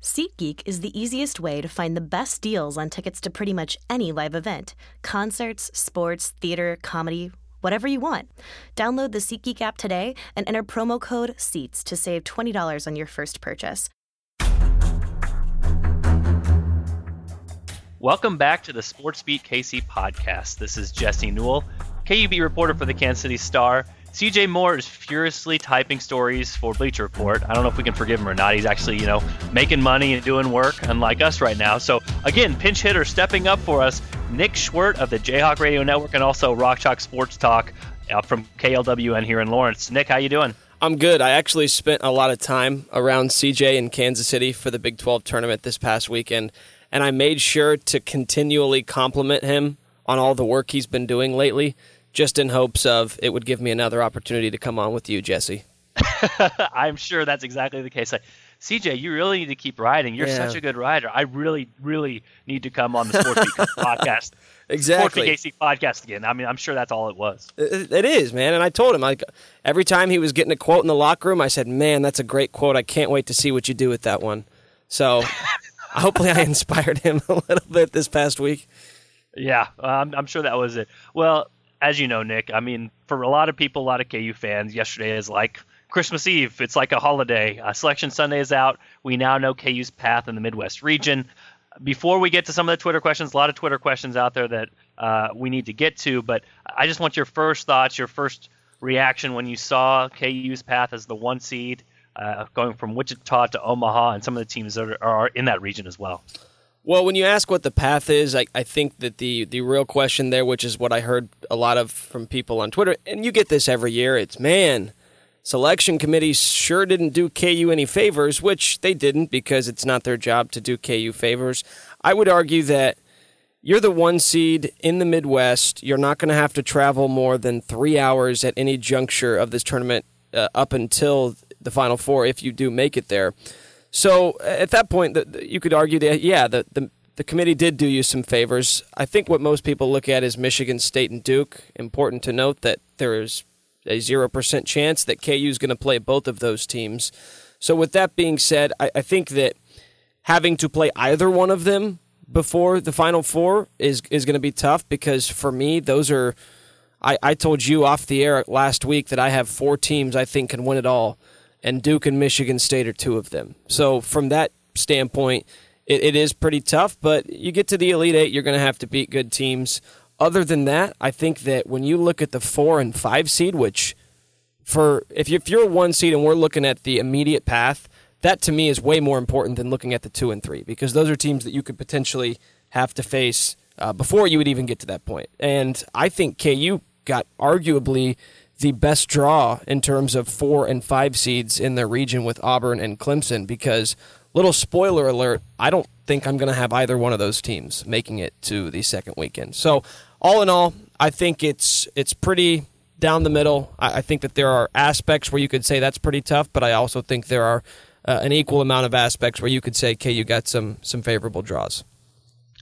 SeatGeek is the easiest way to find the best deals on tickets to pretty much any live event concerts, sports, theater, comedy, whatever you want. Download the SeatGeek app today and enter promo code SEATS to save $20 on your first purchase. Welcome back to the Sports Beat KC podcast. This is Jesse Newell, KU beat reporter for the Kansas City Star. CJ Moore is furiously typing stories for Bleacher Report. I don't know if we can forgive him or not. He's actually, you know, making money and doing work, unlike us right now. So again, pinch hitter stepping up for us, Nick Schwerdt of the Jayhawk Radio Network and also Rock Chalk Sports Talk uh, from KLWN here in Lawrence. Nick, how you doing? I'm good. I actually spent a lot of time around CJ in Kansas City for the Big 12 tournament this past weekend, and I made sure to continually compliment him on all the work he's been doing lately just in hopes of it would give me another opportunity to come on with you, Jesse. I'm sure that's exactly the case. Like, CJ, you really need to keep writing. You're yeah. such a good writer. I really, really need to come on the Sports podcast. Exactly. Sports KC podcast again. I mean, I'm sure that's all it was. It, it is, man. And I told him, like, every time he was getting a quote in the locker room, I said, "Man, that's a great quote. I can't wait to see what you do with that one." So, hopefully, I inspired him a little bit this past week. Yeah, um, I'm sure that was it. Well, as you know, Nick, I mean, for a lot of people, a lot of KU fans, yesterday is like Christmas Eve. It's like a holiday. Uh, Selection Sunday is out. We now know KU's path in the Midwest region. Before we get to some of the Twitter questions, a lot of Twitter questions out there that uh, we need to get to, but I just want your first thoughts, your first reaction when you saw KU's path as the one seed, uh, going from Wichita to Omaha, and some of the teams that are, are in that region as well. Well, when you ask what the path is, I, I think that the, the real question there, which is what I heard a lot of from people on Twitter, and you get this every year, it's man, selection committees sure didn't do KU any favors, which they didn't because it's not their job to do KU favors. I would argue that you're the one seed in the Midwest. You're not going to have to travel more than three hours at any juncture of this tournament uh, up until the Final Four if you do make it there. So at that point, the, the, you could argue that yeah, the, the the committee did do you some favors. I think what most people look at is Michigan State and Duke. Important to note that there is a zero percent chance that KU is going to play both of those teams. So with that being said, I, I think that having to play either one of them before the Final Four is is going to be tough because for me, those are. I, I told you off the air last week that I have four teams I think can win it all and Duke and Michigan State are two of them. So from that standpoint, it, it is pretty tough. But you get to the Elite Eight, you're going to have to beat good teams. Other than that, I think that when you look at the four and five seed, which for if, you, if you're a one seed and we're looking at the immediate path, that to me is way more important than looking at the two and three because those are teams that you could potentially have to face uh, before you would even get to that point. And I think KU got arguably the best draw in terms of four and five seeds in their region with Auburn and Clemson because, little spoiler alert, I don't think I'm going to have either one of those teams making it to the second weekend. So, all in all, I think it's it's pretty down the middle. I, I think that there are aspects where you could say that's pretty tough, but I also think there are uh, an equal amount of aspects where you could say, okay, you got some some favorable draws.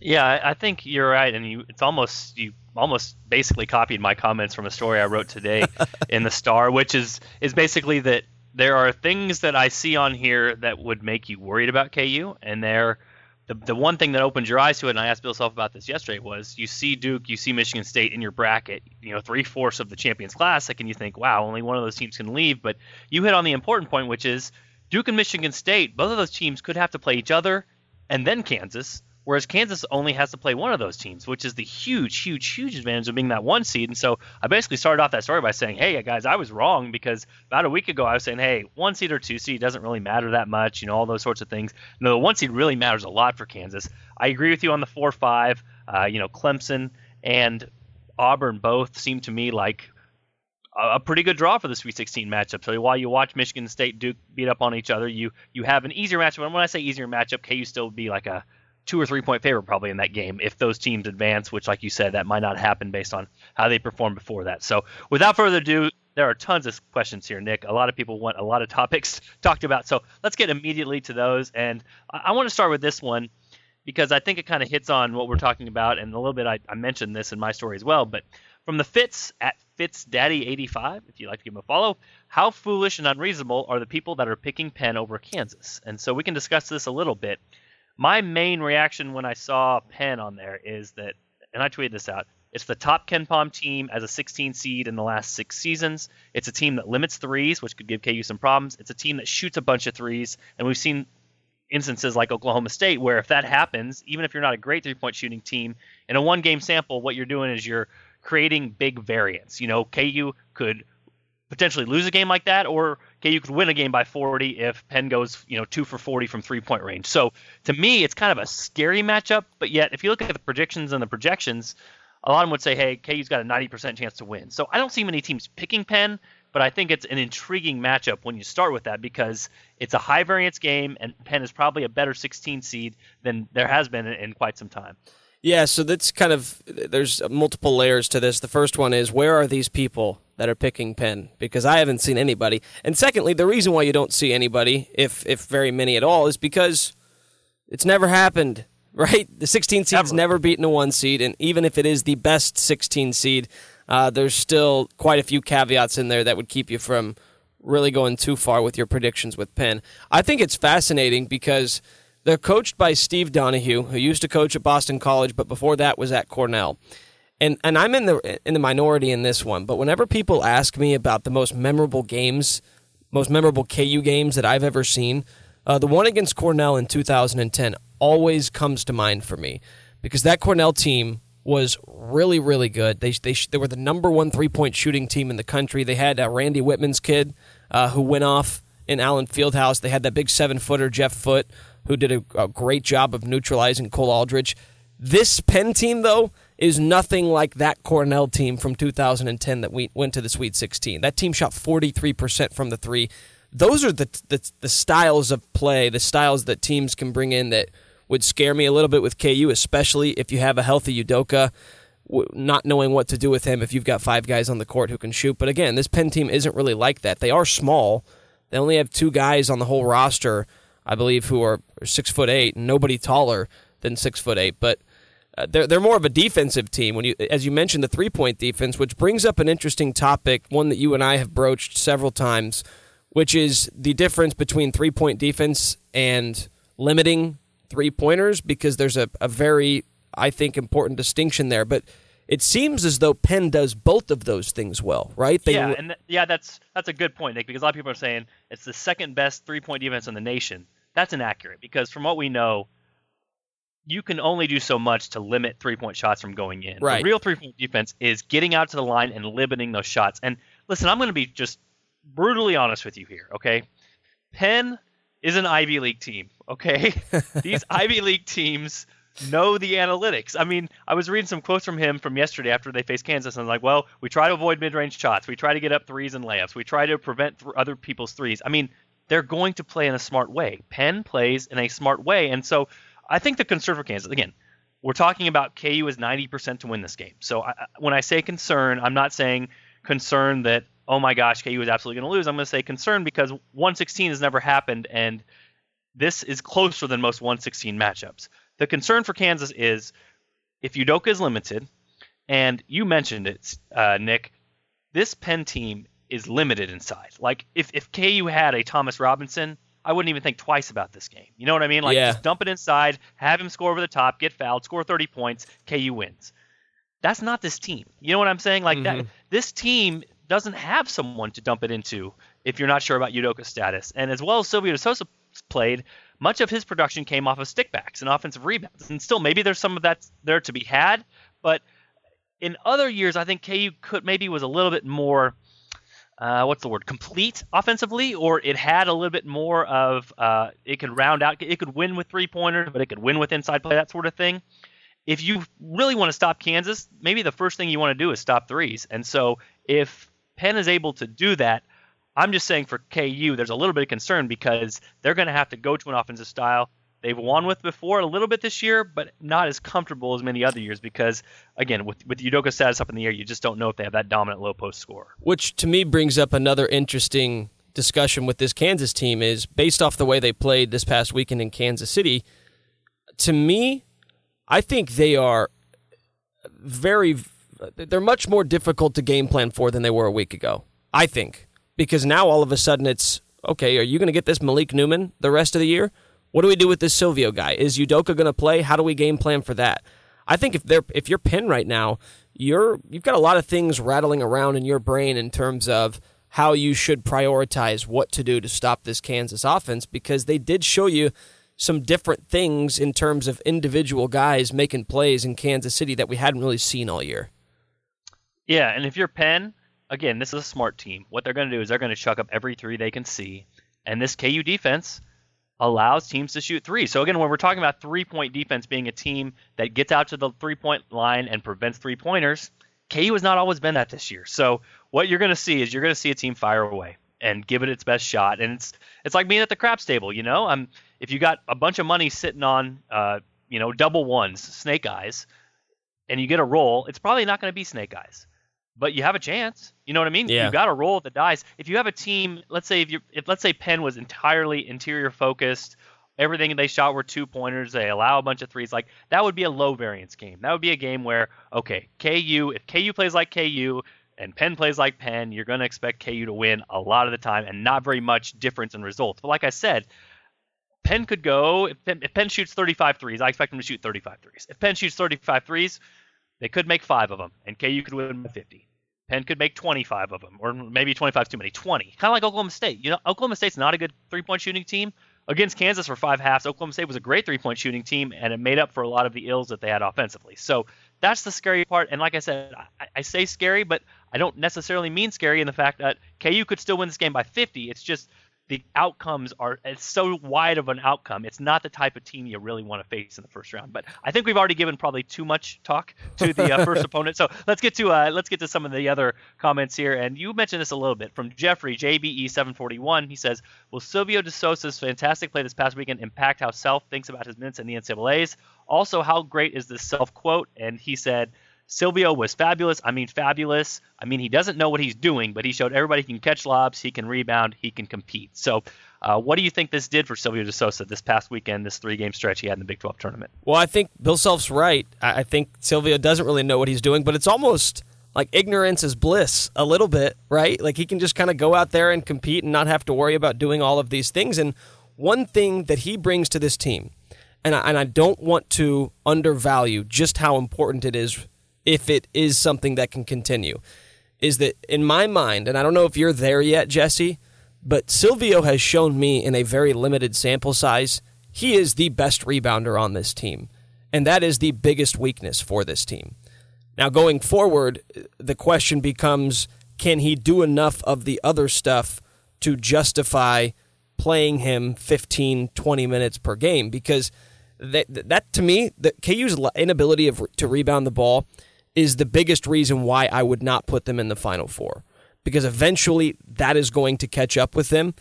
Yeah, I think you're right, and you it's almost you almost basically copied my comments from a story I wrote today in the Star, which is is basically that there are things that I see on here that would make you worried about KU, and there. The, the one thing that opens your eyes to it, and I asked Bill Self about this yesterday, was you see Duke, you see Michigan State in your bracket, you know, three fourths of the Champions Classic, and you think, wow, only one of those teams can leave. But you hit on the important point, which is Duke and Michigan State, both of those teams could have to play each other and then Kansas whereas Kansas only has to play one of those teams, which is the huge, huge, huge advantage of being that one seed. And so I basically started off that story by saying, hey, guys, I was wrong because about a week ago I was saying, hey, one seed or two seed doesn't really matter that much, you know, all those sorts of things. No, the one seed really matters a lot for Kansas. I agree with you on the four five. Uh, you know, Clemson and Auburn both seem to me like a pretty good draw for the Sweet 16 matchup. So while you watch Michigan State Duke beat up on each other, you you have an easier matchup. And when I say easier matchup, KU still would be like a two or three point favorite probably in that game if those teams advance, which, like you said, that might not happen based on how they performed before that. So, without further ado, there are tons of questions here, Nick. A lot of people want a lot of topics talked about. So, let's get immediately to those. And I, I want to start with this one because I think it kind of hits on what we're talking about. And a little bit, I, I mentioned this in my story as well. But from the Fitz at Fitz Daddy 85, if you'd like to give him a follow. How foolish and unreasonable are the people that are picking Penn over Kansas? And so we can discuss this a little bit. My main reaction when I saw Penn on there is that, and I tweeted this out. It's the top KenPom team as a 16 seed in the last six seasons. It's a team that limits threes, which could give KU some problems. It's a team that shoots a bunch of threes, and we've seen instances like Oklahoma State where if that happens, even if you're not a great three point shooting team, in a one game sample, what you're doing is you're creating big variance. You know, KU could potentially lose a game like that, or KU could win a game by 40 if Penn goes, you know, two for 40 from three point range. So to me, it's kind of a scary matchup. But yet, if you look at the predictions and the projections, a lot of them would say, hey, KU's got a 90% chance to win. So I don't see many teams picking Penn, but I think it's an intriguing matchup when you start with that because it's a high variance game, and Penn is probably a better 16 seed than there has been in, quite some time. Yeah, so that's kind of there's multiple layers to this. The first one is where are these people that are picking Penn? Because I haven't seen anybody. And secondly, the reason why you don't see anybody, if if very many at all, is because it's never happened. Right? The 16 seed's Ever. never beaten a one seed, and even if it is the best 16 seed, uh, there's still quite a few caveats in there that would keep you from really going too far with your predictions with Penn. I think it's fascinating because they're coached by Steve Donahue, who used to coach at Boston College, but before that was at Cornell. And and I'm in the in the minority in this one, but whenever people ask me about the most memorable games, most memorable KU games that I've ever seen, uh, the one against Cornell in 2010 always comes to mind for me because that Cornell team was really, really good. They they they were the number one three point shooting team in the country. They had uh, Randy Wittman's kid uh, who went off in Allen Fieldhouse. They had that big seven footer Jeff Foote who did a, a great job of neutralizing Cole Aldrich. This Penn team though is nothing like that Cornell team from 2010 that we went to the Sweet 16. That team shot 43% from the three. Those are the, the the styles of play, the styles that teams can bring in that would scare me a little bit with KU, especially if you have a healthy Udoka, not knowing what to do with him if you've got five guys on the court who can shoot. But again, this Penn team isn't really like that. They are small. They only have two guys on the whole roster, I believe, who are six foot eight, nobody taller than six foot eight. But uh, they're they're more of a defensive team. When you, as you mentioned, the three point defense, which brings up an interesting topic, one that you and I have broached several times, which is the difference between three point defense and limiting three pointers because there's a, a very, I think, important distinction there. But it seems as though Penn does both of those things well, right? They yeah, and th- yeah, that's that's a good point, Nick, because a lot of people are saying it's the second best three point defense in the nation. That's inaccurate because from what we know, you can only do so much to limit three point shots from going in. Right. The real three point defense is getting out to the line and limiting those shots. And listen, I'm going to be just brutally honest with you here, okay? Penn is an Ivy League team. Okay, these Ivy League teams know the analytics. I mean, I was reading some quotes from him from yesterday after they faced Kansas, and I'm like, well, we try to avoid mid-range shots, we try to get up threes and layups, we try to prevent th- other people's threes. I mean, they're going to play in a smart way. Penn plays in a smart way, and so I think the concern for Kansas again. We're talking about KU is 90% to win this game. So I, when I say concern, I'm not saying concern that oh my gosh, KU is absolutely going to lose. I'm going to say concern because 116 has never happened, and this is closer than most 116 matchups. The concern for Kansas is if Udoka is limited, and you mentioned it, uh, Nick, this Penn team is limited in size. Like if, if KU had a Thomas Robinson, I wouldn't even think twice about this game. You know what I mean? Like yeah. just dump it inside, have him score over the top, get fouled, score 30 points, KU wins. That's not this team. You know what I'm saying? Like mm-hmm. that this team doesn't have someone to dump it into if you're not sure about Udoka's status. And as well as Silvio De Sousa played, much of his production came off of stickbacks and offensive rebounds. And still, maybe there's some of that there to be had. But in other years, I think KU could maybe was a little bit more. Uh, what's the word? Complete offensively, or it had a little bit more of uh, it could round out. It could win with three pointers, but it could win with inside play, that sort of thing. If you really want to stop Kansas, maybe the first thing you want to do is stop threes. And so if Penn is able to do that, I'm just saying for KU, there's a little bit of concern because they're going to have to go to an offensive style they've won with before a little bit this year, but not as comfortable as many other years because, again, with with Udoka status up in the air, you just don't know if they have that dominant low post score. Which to me brings up another interesting discussion with this Kansas team is based off the way they played this past weekend in Kansas City. To me, I think they are very they're much more difficult to game plan for than they were a week ago. I think because now all of a sudden it's okay. Are you going to get this Malik Newman the rest of the year? What do we do with this Silvio guy? Is Udoka going to play? How do we game plan for that? I think if they're if you're Penn right now, you're you've got a lot of things rattling around in your brain in terms of how you should prioritize what to do to stop this Kansas offense because they did show you some different things in terms of individual guys making plays in Kansas City that we hadn't really seen all year. Yeah, and if you're Penn, again, this is a smart team. What they're going to do is they're going to chuck up every three they can see, and this KU defense allows teams to shoot three. So again, when we're talking about three-point defense being a team that gets out to the three-point line and prevents three-pointers, KU has not always been that this year. So what you're going to see is you're going to see a team fire away and give it its best shot. And it's it's like being at the craps table, you know. I'm if you got a bunch of money sitting on, uh, you know, double ones, snake eyes, and you get a roll, it's probably not going to be snake eyes, but you have a chance. You know what I mean? Yeah. You got to roll the dice. If you have a team, let's say if you if let's say Penn was entirely interior focused. Everything they shot were two pointers. They allow a bunch of threes. Like that would be a low variance game. That would be a game where okay, KU. If KU plays like KU, and Penn plays like Penn, you're going to expect KU to win a lot of the time and not very much difference in results. But like I said, Penn could go, if Penn, if Penn shoots 35 threes, I expect them to shoot 35 threes. If Penn shoots 35 threes, they could make five of them, and KU could win by 50. Penn could make 25 of them, or maybe 25 too many, 20. Kind of like Oklahoma State. You know, Oklahoma State's not a good three-point shooting team. Against Kansas for five halves, Oklahoma State was a great three-point shooting team, and it made up for a lot of the ills that they had offensively. So that's the scary part. And like I said, I, I say scary, but I don't necessarily mean scary in the fact that KU could still win this game by 50. It's just the outcomes are it's so wide of an outcome. It's not the type of team you really want to face in the first round. But I think we've already given probably too much talk to the uh, first opponent. So let's get to uh, let's get to some of the other comments here. And you mentioned this a little bit from Jeffrey JBE 741. He says, "Will Silvio De Sousa's fantastic play this past weekend impact how Self thinks about his minutes in the NCAA's? Also, how great is this Self quote?" And he said. Silvio was fabulous. I mean, fabulous. I mean, he doesn't know what he's doing, but he showed everybody he can catch lobs, he can rebound, he can compete. So, uh, what do you think this did for Silvio De Sousa this past weekend, this three game stretch he had in the Big 12 tournament? Well, I think Bill Self's right. I think Silvio doesn't really know what he's doing, but it's almost like ignorance is bliss a little bit, right? Like he can just kind of go out there and compete and not have to worry about doing all of these things. And one thing that he brings to this team, and I, and I don't want to undervalue just how important it is if it is something that can continue, is that in my mind, and I don't know if you're there yet, Jesse, but Silvio has shown me in a very limited sample size, he is the best rebounder on this team. And that is the biggest weakness for this team. Now, going forward, the question becomes can he do enough of the other stuff to justify playing him 15, 20 minutes per game? Because that, that to me, the KU's inability of, to rebound the ball is the biggest reason why I would not put them in the Final Four. Because eventually that is going to catch up with them.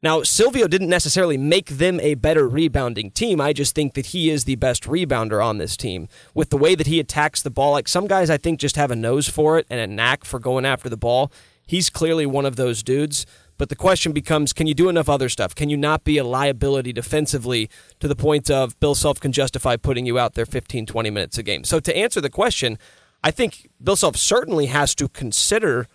Now, Silvio didn't necessarily make them a better rebounding team. I just think that he is the best rebounder on this team. With the way that he attacks the ball, like some guys I think just have a nose for it and a knack for going after the ball. He's clearly one of those dudes. But the question becomes can you do enough other stuff? Can you not be a liability defensively to the point of Bill Self can justify putting you out there 15, 20 minutes a game? So to answer the question, I think Bill Self certainly has to consider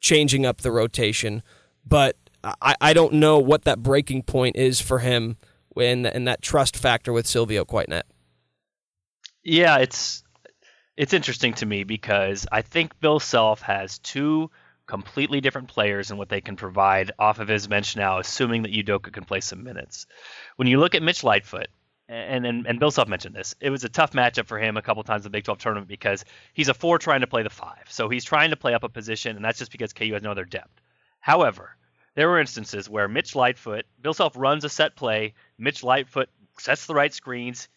changing up the rotation, but I, I don't know what that breaking point is for him in, in that trust factor with Silvio quite yet. Yeah, it's it's interesting to me because I think Bill Self has two completely different players and what they can provide off of his bench now, assuming that Udoka can play some minutes. When you look at Mitch Lightfoot, and, and and Bill Self mentioned this. It was a tough matchup for him a couple times in the Big 12 tournament because he's a four trying to play the five. So he's trying to play up a position, and that's just because KU has no other depth. However, there were instances where Mitch Lightfoot, Bill Self runs a set play, Mitch Lightfoot sets the right screens,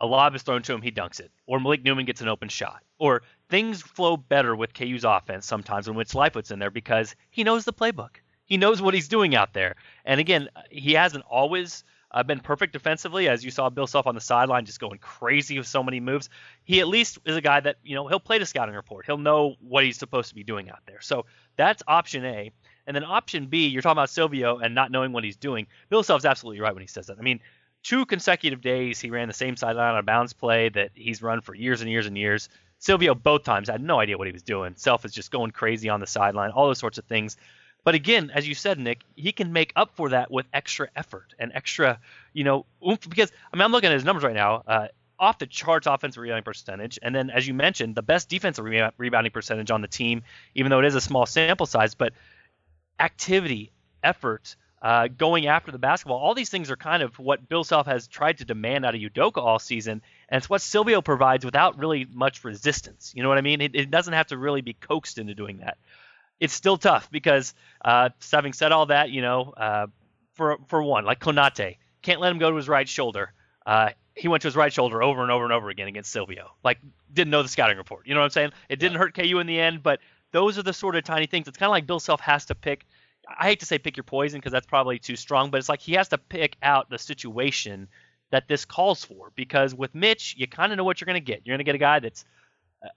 a lob is thrown to him, he dunks it, or Malik Newman gets an open shot, or things flow better with KU's offense sometimes when Mitch Lightfoot's in there because he knows the playbook. He knows what he's doing out there. And again, he hasn't always uh, been perfect defensively, as you saw Bill Self on the sideline just going crazy with so many moves. He at least is a guy that you know he'll play the scouting report. He'll know what he's supposed to be doing out there. So that's option A. And then option B, you're talking about Silvio and not knowing what he's doing. Bill Self's absolutely right when he says that. I mean, two consecutive days he ran the same sideline on a bounce play that he's run for years and years and years. Silvio both times had no idea what he was doing. Self is just going crazy on the sideline, all those sorts of things. But again, as you said, Nick, he can make up for that with extra effort and extra, you know, oomph. Because I mean, I'm looking at his numbers right now. Uh, off the charts offensive rebounding percentage, and then as you mentioned, the best defensive re- rebounding percentage on the team, even though it is a small sample size. But activity, effort, uh, going after the basketball, all these things are kind of what Bill Self has tried to demand out of Udoka all season, and it's what Silvio provides without really much resistance. You know what I mean? It, it doesn't have to really be coaxed into doing that. It's still tough because, uh, having said all that, you know, uh, for for one, like Konate, can't let him go to his right shoulder. Uh, he went to his right shoulder over and over and over again against Silvio. Like, didn't know the scouting report. You know what I'm saying? It didn't hurt KU in the end, but those are the sort of tiny things. It's kind of like Bill Self has to pick. I hate to say pick your poison because that's probably too strong, but it's like he has to pick out the situation that this calls for. Because with Mitch, you kind of know what you're going to get. You're going to get a guy that's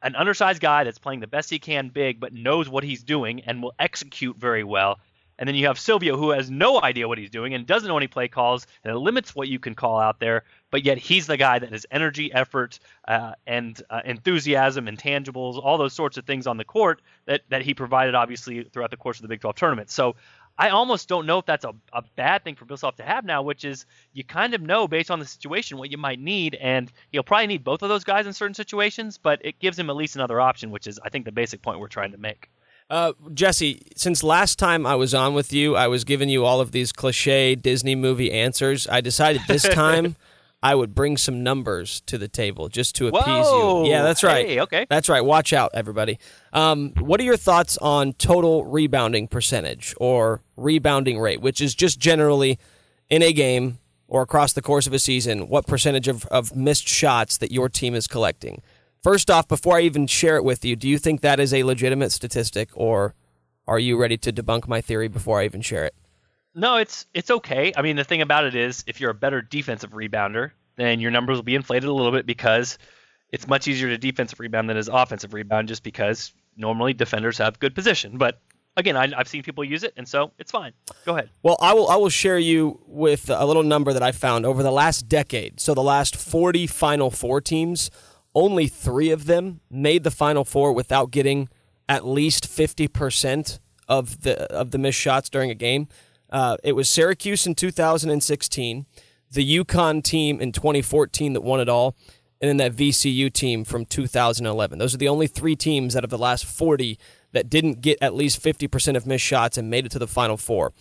an undersized guy that's playing the best he can big, but knows what he's doing and will execute very well. And then you have Silvio, who has no idea what he's doing and doesn't know any play calls, and it limits what you can call out there. But yet he's the guy that has energy, effort, uh, and uh, enthusiasm, intangibles, all those sorts of things on the court that that he provided, obviously, throughout the course of the Big 12 tournament. So I almost don't know if that's a, a bad thing for Bill Self to have now, which is you kind of know based on the situation what you might need, and he'll probably need both of those guys in certain situations, but it gives him at least another option, which is I think the basic point we're trying to make. Uh, Jesse, since last time I was on with you, I was giving you all of these cliche Disney movie answers. I decided this time I would bring some numbers to the table just to appease Whoa! you. Yeah, that's right. Hey, okay. That's right. Watch out, everybody. Um, what are your thoughts on total rebounding percentage or rebounding rate, which is just generally in a game or across the course of a season, what percentage of, of missed shots that your team is collecting? First off, before I even share it with you, do you think that is a legitimate statistic, or are you ready to debunk my theory before I even share it? No, it's it's okay. I mean, the thing about it is, if you're a better defensive rebounder, then your numbers will be inflated a little bit because it's much easier to defensive rebound than is offensive rebound, just because normally defenders have good position. But again, I, have seen people use it, and so it's fine. Go ahead. Well, I will I will share you with a little number that I found over the last decade. So the last 40 Final Four teams only three of them made the Final Four without getting at least 50% of the of the missed shots during a game. Uh, it was Syracuse in 2016, the UConn team in 2014 that won it all, and then that VCU team from 2011. Those are the only three teams out of the last 40 that didn't get at least 50% of missed shots and made it to the Final Four.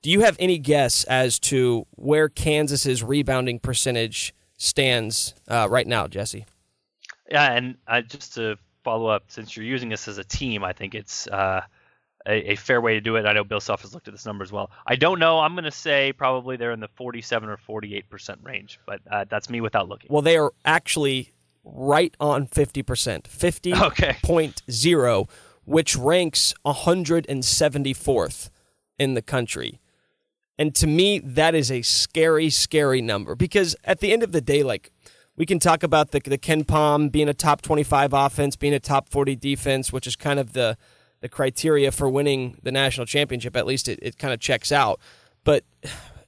Do you have any guess as to where Kansas's rebounding percentage stands uh, right now, Jesse? Yeah, and uh, just to follow up, since you're using this as a team, I think it's uh, a, a, fair way to do it. I know Bill Self has looked at this number as well. I don't know. I'm going to say probably they're in the 47 or 48 percent range, but uh, that's me without looking. Well, they are actually right on 50 percent, 50.0, okay. which ranks 174th in the country. And to me, that is a scary, scary number because at the end of the day, like we can talk about the the KenPom being a top 25 offense, being a top 40 defense, which is kind of the the criteria for winning the national championship. At least it, it kind of checks out. But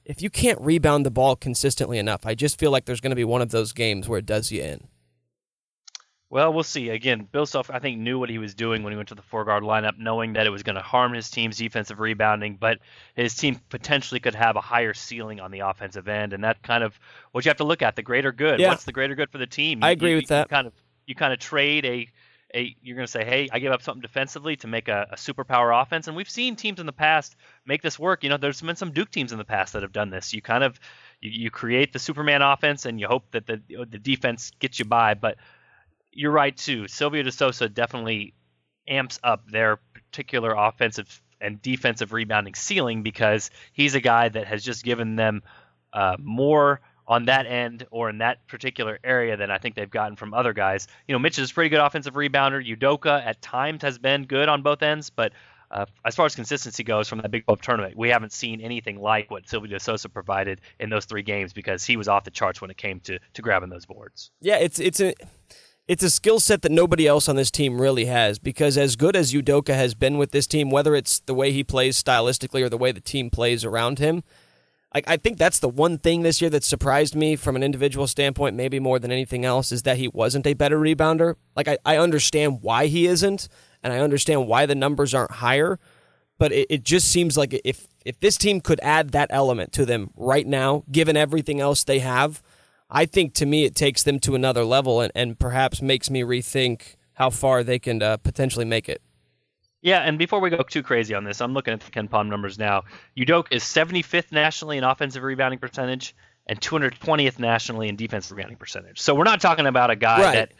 if you can't rebound the ball consistently enough, I just feel like there's going to be one of those games where it does you in. Well, we'll see. Again, Bill Self, I think, knew what he was doing when he went to the four guard lineup, knowing that it was going to harm his team's defensive rebounding, but his team potentially could have a higher ceiling on the offensive end, and that kind of what you have to look at the greater good. Yeah. What's the greater good for the team? You, I agree you, with that. You kind of you kind of trade a you're going to say, hey, I gave up something defensively to make a, a superpower offense, and we've seen teams in the past make this work. You know, there's been some Duke teams in the past that have done this. You kind of you, you create the Superman offense, and you hope that the the defense gets you by, but you're right too. Silvio De Sousa definitely amps up their particular offensive and defensive rebounding ceiling because he's a guy that has just given them uh, more on that end or in that particular area than I think they've gotten from other guys. You know, Mitch is a pretty good offensive rebounder. Udoka at times has been good on both ends, but uh, as far as consistency goes from that Big 12 tournament, we haven't seen anything like what Silvio Sosa provided in those three games because he was off the charts when it came to to grabbing those boards. Yeah, it's it's a it's a skill set that nobody else on this team really has because as good as Udoka has been with this team, whether it's the way he plays stylistically or the way the team plays around him, Like I think that's the one thing this year that surprised me from an individual standpoint, maybe more than anything else, is that he wasn't a better rebounder. Like I, I understand why he isn't, and I understand why the numbers aren't higher, but it, it just seems like if if this team could add that element to them right now, given everything else they have, I think to me it takes them to another level and, and perhaps makes me rethink how far they can uh, potentially make it. Yeah, and before we go too crazy on this, I'm looking at the KenPom numbers now. Udoka is 75th nationally in offensive rebounding percentage and 220th nationally in defensive rebounding percentage. So we're not talking about a guy right. that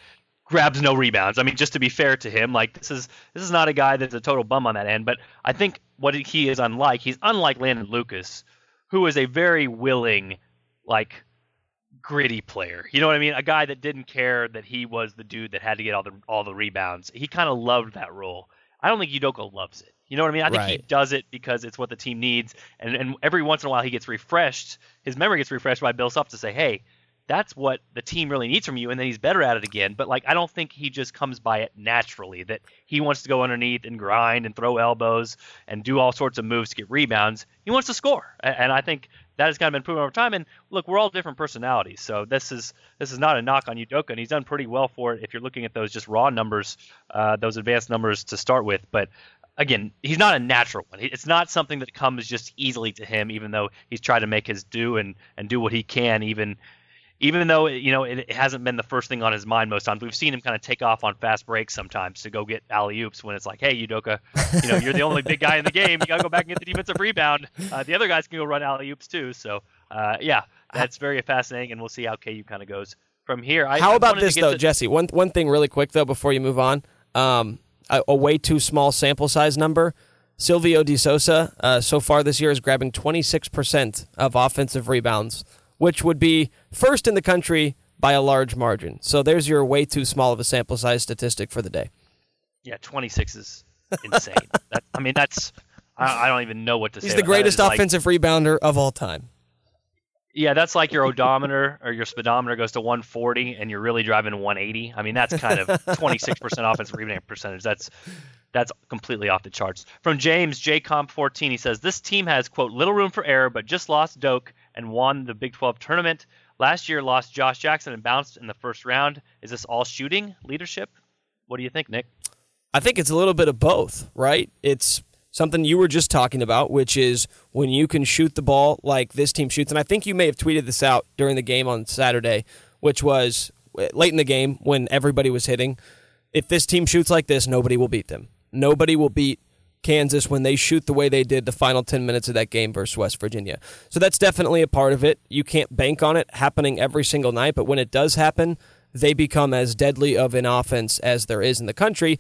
grabs no rebounds. I mean, just to be fair to him, like this is this is not a guy that's a total bum on that end. But I think what he is unlike, he's unlike Landon Lucas, who is a very willing, like gritty player. You know what I mean? A guy that didn't care that he was the dude that had to get all the all the rebounds. He kind of loved that role. I don't think Udoka loves it. You know what I mean? I think right. he does it because it's what the team needs, and and every once in a while he gets refreshed. His memory gets refreshed by Bill Self to say, "Hey, that's what the team really needs from you," and then he's better at it again. But like, I don't think he just comes by it naturally. That he wants to go underneath and grind and throw elbows and do all sorts of moves to get rebounds. He wants to score, and I think that has kind of been proven over time. And look, we're all different personalities, so this is this is not a knock on Udoka, and he's done pretty well for it if you're looking at those just raw numbers, uh, those advanced numbers to start with. But again, he's not a natural one. It's not something that comes just easily to him, even though he's tried to make his do and and do what he can, even even though you know it hasn't been the first thing on his mind most times. We've seen him kind of take off on fast breaks sometimes to go get alley oops when it's like, hey, Udoka, you know you're the only big guy in the game. You got to go back and get the defensive rebound. Uh, the other guys can go run alley oops too. So uh, yeah, that's very fascinating, and we'll see how KU kind of goes from here. I, how about this though, to... Jesse? One one thing really quick though before you move on. Um, a, a way too small sample size number. Silvio De Sousa uh, so far this year is grabbing 26% of offensive rebounds which would be first in the country by a large margin. So there's your way too small of a sample size statistic for the day. Yeah, 26 is insane. that, I mean, that's I, I, don't even know what to He's say. He's the greatest offensive like, rebounder of all time. Yeah, that's like your odometer or your speedometer goes to 140 and you're really driving 180. I mean, that's kind of 26% offensive rebounding percentage. That's that's completely off the charts. From James JComp14, he says this team has quote little room for error, but just lost Doke and won the Big 12 tournament. Last year, lost Josh Jackson and bounced in the first round. Is this all shooting leadership? What do you think, Nick? I think it's a little bit of both, right? It's something you were just talking about, which is when you can shoot the ball like this team shoots. And I think you may have tweeted this out during the game on Saturday, which was uh, late in the game when everybody was hitting. If this team shoots like this, nobody will beat them. Nobody will beat Kansas when they shoot the way they did the final 10 minutes of that game versus West Virginia. So that's definitely a part of it. You can't bank on it happening every single night, but when it does happen, they become as deadly of an offense as there is in the country.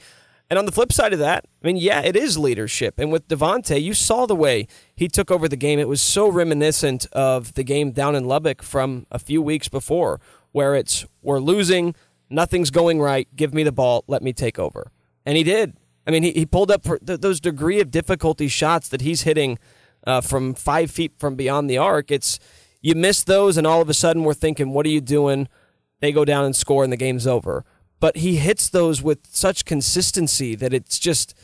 And on the flip side of that, I mean, yeah, it is leadership. And with Devonte, you saw the way he took over the game. It was so reminiscent of the game down in Lubbock from a few weeks before, where it's we're losing, nothing's going right, give me the ball, let me take over. And he did. I mean, he, he pulled up for th- those degree of difficulty shots that he's hitting uh, from five feet from beyond the arc. It's you miss those, and all of a sudden we're thinking, "What are you doing?" They go down and score, and the game's over. But he hits those with such consistency that it's just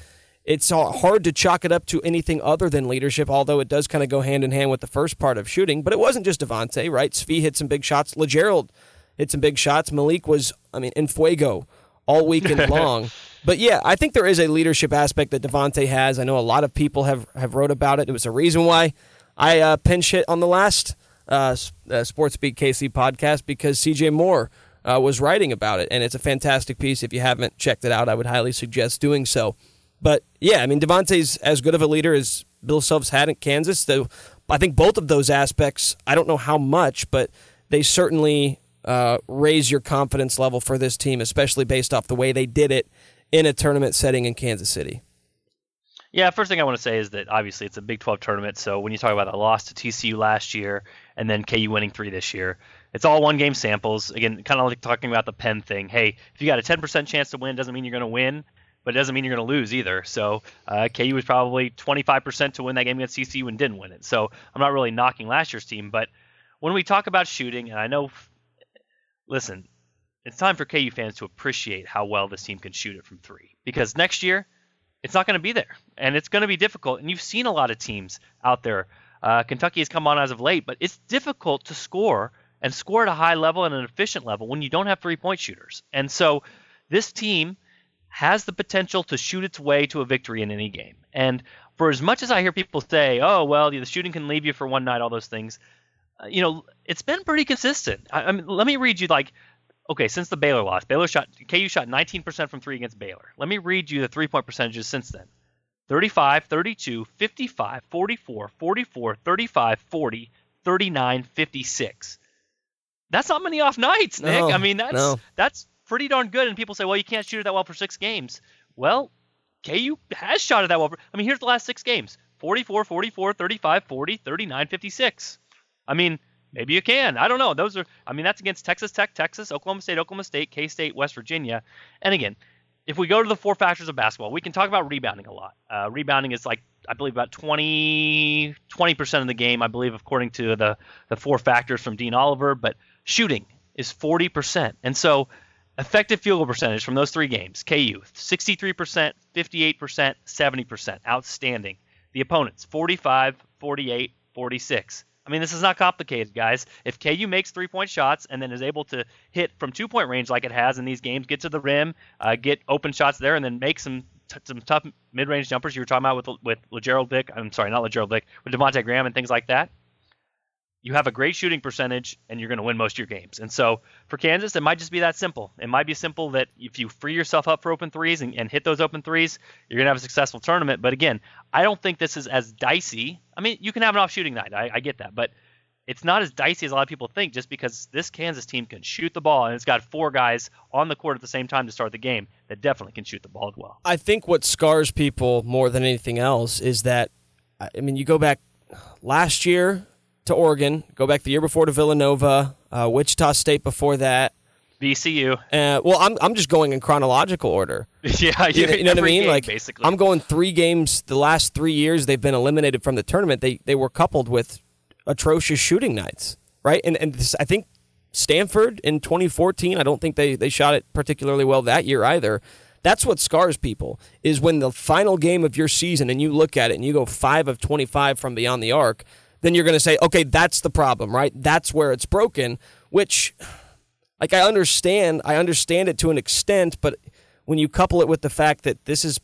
it's hard to chalk it up to anything other than leadership. Although it does kind of go hand in hand with the first part of shooting. But it wasn't just Devonte, right? Svi hit some big shots. Lagerald hit some big shots. Malik was, I mean, in fuego all weekend long. But yeah, I think there is a leadership aspect that Devonte has. I know a lot of people have, have wrote about it. It was a reason why I uh, pinch hit on the last uh, uh, Sports Beat KC podcast because CJ Moore uh, was writing about it, and it's a fantastic piece. If you haven't checked it out, I would highly suggest doing so. But yeah, I mean Devonte's as good of a leader as Bill Self's had in Kansas. Though I think both of those aspects, I don't know how much, but they certainly uh, raise your confidence level for this team, especially based off the way they did it in a tournament setting in Kansas City? Yeah, first thing I want to say is that obviously it's a Big 12 tournament. So when you talk about a loss to TCU last year and then KU winning three this year, it's all one game samples. Again, kind of like talking about the Penn thing. Hey, if you got a 10% chance to win, doesn't mean you're going to win, but it doesn't mean you're going to lose either. So uh, KU was probably 25% to win that game against TCU and didn't win it. So I'm not really knocking last year's team, but when we talk about shooting, and I know, listen, it's time for KU fans to appreciate how well this team can shoot it from three. Because next year, it's not going to be there, and it's going to be difficult. And you've seen a lot of teams out there Uh, Kentucky has come on as of late, but it's difficult to score and score at a high level and an efficient level when you don't have three point shooters. And so this team has the potential to shoot its way to a victory in any game. And for as much as I hear people say, oh, well, the shooting can leave you for one night, all those things, uh, you know, it's been pretty consistent. I, I mean, let me read you like, okay, since the Baylor loss, Baylor shot, KU shot 19% from three against Baylor. Let me read you the three point percentages since then 35, 32, 55, 44, 44, 35, 40, 39, 56. That's not many off nights, Nick. No, I mean, that's no. that's pretty darn good. And people say, well, you can't shoot it that well for six games. Well, KU has shot it that well. For, I mean, here's the last six games 44, 44, 35, 40, 39, 56. I mean, maybe you can. I don't know. Those are, I mean, that's against Texas Tech, Texas, Oklahoma State, Oklahoma State, K State, West Virginia. And again, if we go to the four factors of basketball, we can talk about rebounding a lot. Uh, rebounding is like, I believe, about 20, 20% of the game, I believe, according to the, the four factors from Dean Oliver. But shooting is 40%. And so, effective field goal percentage from those three games KU 63%, 58%, 70%. Outstanding. The opponents 45, 48, 46. I mean, this is not complicated, guys. If KU makes three point shots and then is able to hit from two point range like it has in these games, get to the rim, uh, get open shots there, and then make some t- some tough mid range jumpers you were talking about with with Lagerald Vick. I'm sorry, not Lagerald Vick, with Devonte Graham and things like that. You have a great shooting percentage, and you're going to win most of your games. And so for Kansas, it might just be that simple. It might be simple that if you free yourself up for open threes and, and hit those open threes, you're going to have a successful tournament. But again, I don't think this is as dicey. I mean, you can have an off shooting night. I, I get that. But it's not as dicey as a lot of people think just because this Kansas team can shoot the ball and it's got four guys on the court at the same time to start the game that definitely can shoot the ball well. I think what scars people more than anything else is that, I mean, you go back last year to Oregon, go back the year before to Villanova, uh, Wichita State before that. VCU. Uh, well, I'm I'm just going in chronological order. yeah, You, you know what I mean? game, like basically. I'm going three games. The last three years they've been eliminated from the tournament. They they were coupled with atrocious shooting nights, right? And and this, I think Stanford in 2014. I don't think they they shot it particularly well that year either. That's what scars people is when the final game of your season and you look at it and you go five of 25 from beyond the arc. Then you're going to say, okay, that's the problem, right? That's where it's broken. Which, like, I understand. I understand it to an extent, but when you couple it with the fact that this is